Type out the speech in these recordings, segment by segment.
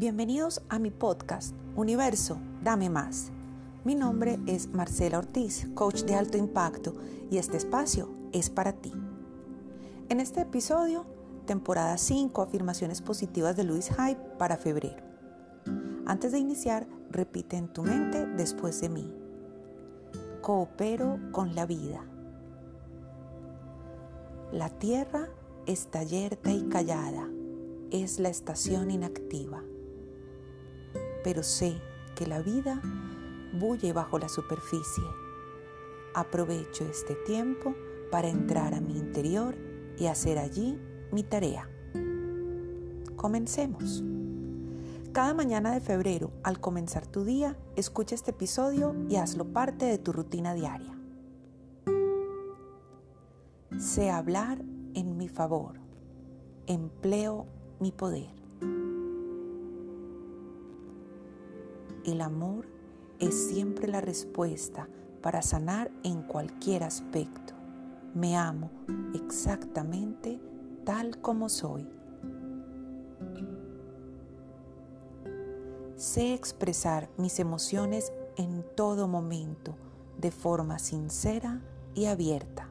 Bienvenidos a mi podcast Universo, dame más. Mi nombre es Marcela Ortiz, coach de alto impacto, y este espacio es para ti. En este episodio, temporada 5, afirmaciones positivas de Luis Hype para febrero. Antes de iniciar, repite en tu mente después de mí. Coopero con la vida. La tierra está yerta y callada, es la estación inactiva pero sé que la vida bulle bajo la superficie. Aprovecho este tiempo para entrar a mi interior y hacer allí mi tarea. Comencemos. Cada mañana de febrero, al comenzar tu día, escucha este episodio y hazlo parte de tu rutina diaria. Sé hablar en mi favor. Empleo mi poder. El amor es siempre la respuesta para sanar en cualquier aspecto. Me amo exactamente tal como soy. Sé expresar mis emociones en todo momento de forma sincera y abierta.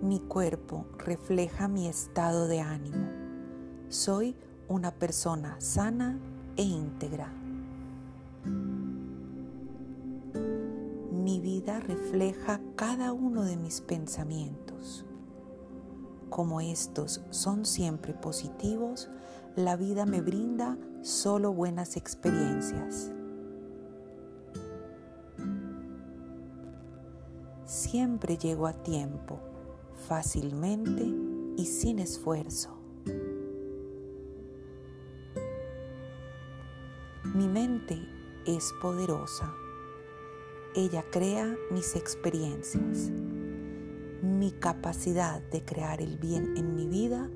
Mi cuerpo refleja mi estado de ánimo. Soy una persona sana e íntegra. Mi vida refleja cada uno de mis pensamientos. Como estos son siempre positivos, la vida me brinda solo buenas experiencias. Siempre llego a tiempo, fácilmente y sin esfuerzo. Mi mente es poderosa. Ella crea mis experiencias. Mi capacidad de crear el bien en mi vida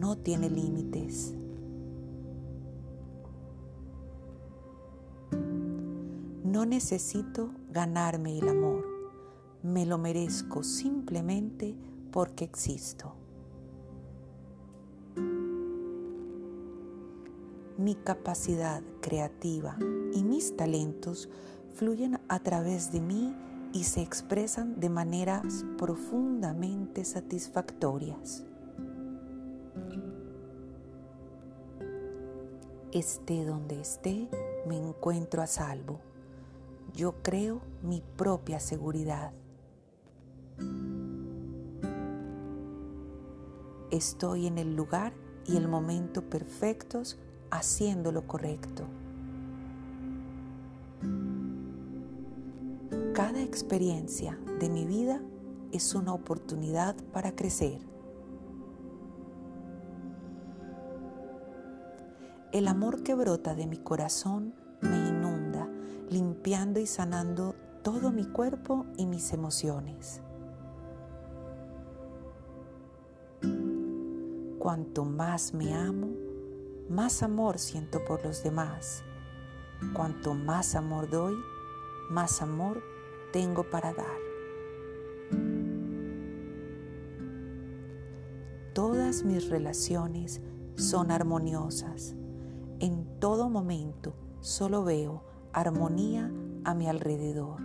no tiene límites. No necesito ganarme el amor. Me lo merezco simplemente porque existo. Mi capacidad creativa y mis talentos fluyen a través de mí y se expresan de maneras profundamente satisfactorias. Esté donde esté, me encuentro a salvo. Yo creo mi propia seguridad. Estoy en el lugar y el momento perfectos haciendo lo correcto. Cada experiencia de mi vida es una oportunidad para crecer. El amor que brota de mi corazón me inunda, limpiando y sanando todo mi cuerpo y mis emociones. Cuanto más me amo, más amor siento por los demás. Cuanto más amor doy, más amor tengo para dar. Todas mis relaciones son armoniosas. En todo momento solo veo armonía a mi alrededor.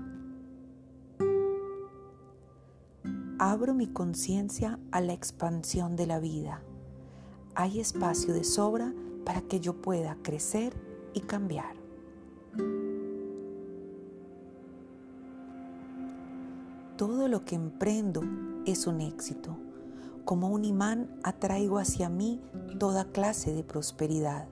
Abro mi conciencia a la expansión de la vida. Hay espacio de sobra para que yo pueda crecer y cambiar. Todo lo que emprendo es un éxito. Como un imán atraigo hacia mí toda clase de prosperidad.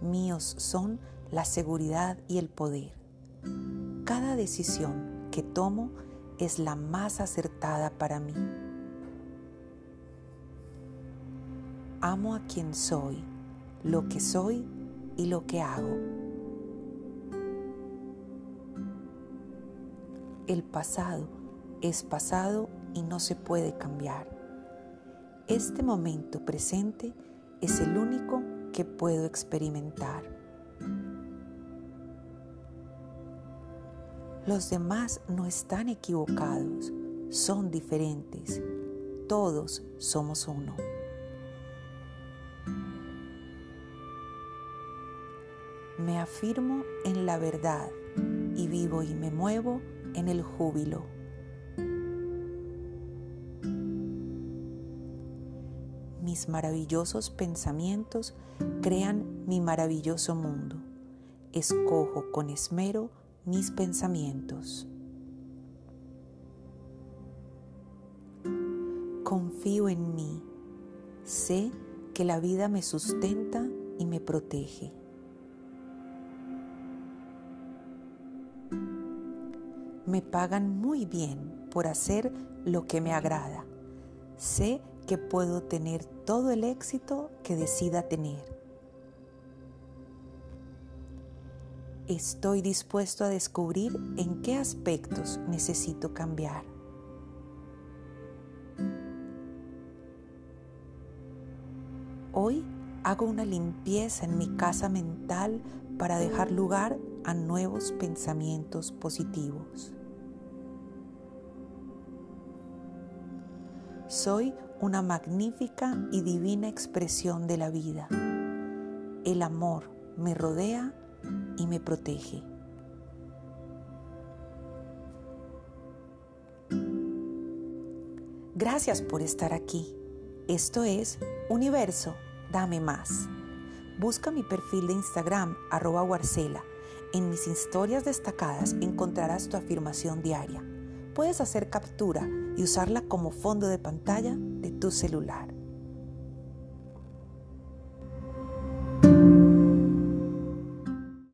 Míos son la seguridad y el poder. Cada decisión que tomo es la más acertada para mí. Amo a quien soy, lo que soy y lo que hago. El pasado es pasado y no se puede cambiar. Este momento presente es el único que puedo experimentar. Los demás no están equivocados, son diferentes. Todos somos uno. Me afirmo en la verdad y vivo y me muevo en el júbilo. Mis maravillosos pensamientos crean mi maravilloso mundo. Escojo con esmero mis pensamientos. Confío en mí. Sé que la vida me sustenta y me protege. Me pagan muy bien por hacer lo que me agrada. Sé que puedo tener todo el éxito que decida tener. Estoy dispuesto a descubrir en qué aspectos necesito cambiar. Hoy hago una limpieza en mi casa mental para dejar lugar a nuevos pensamientos positivos. Soy una magnífica y divina expresión de la vida. El amor me rodea y me protege. Gracias por estar aquí. Esto es Universo, dame más. Busca mi perfil de Instagram, arroba Warcela. En mis historias destacadas encontrarás tu afirmación diaria. Puedes hacer captura y usarla como fondo de pantalla de tu celular.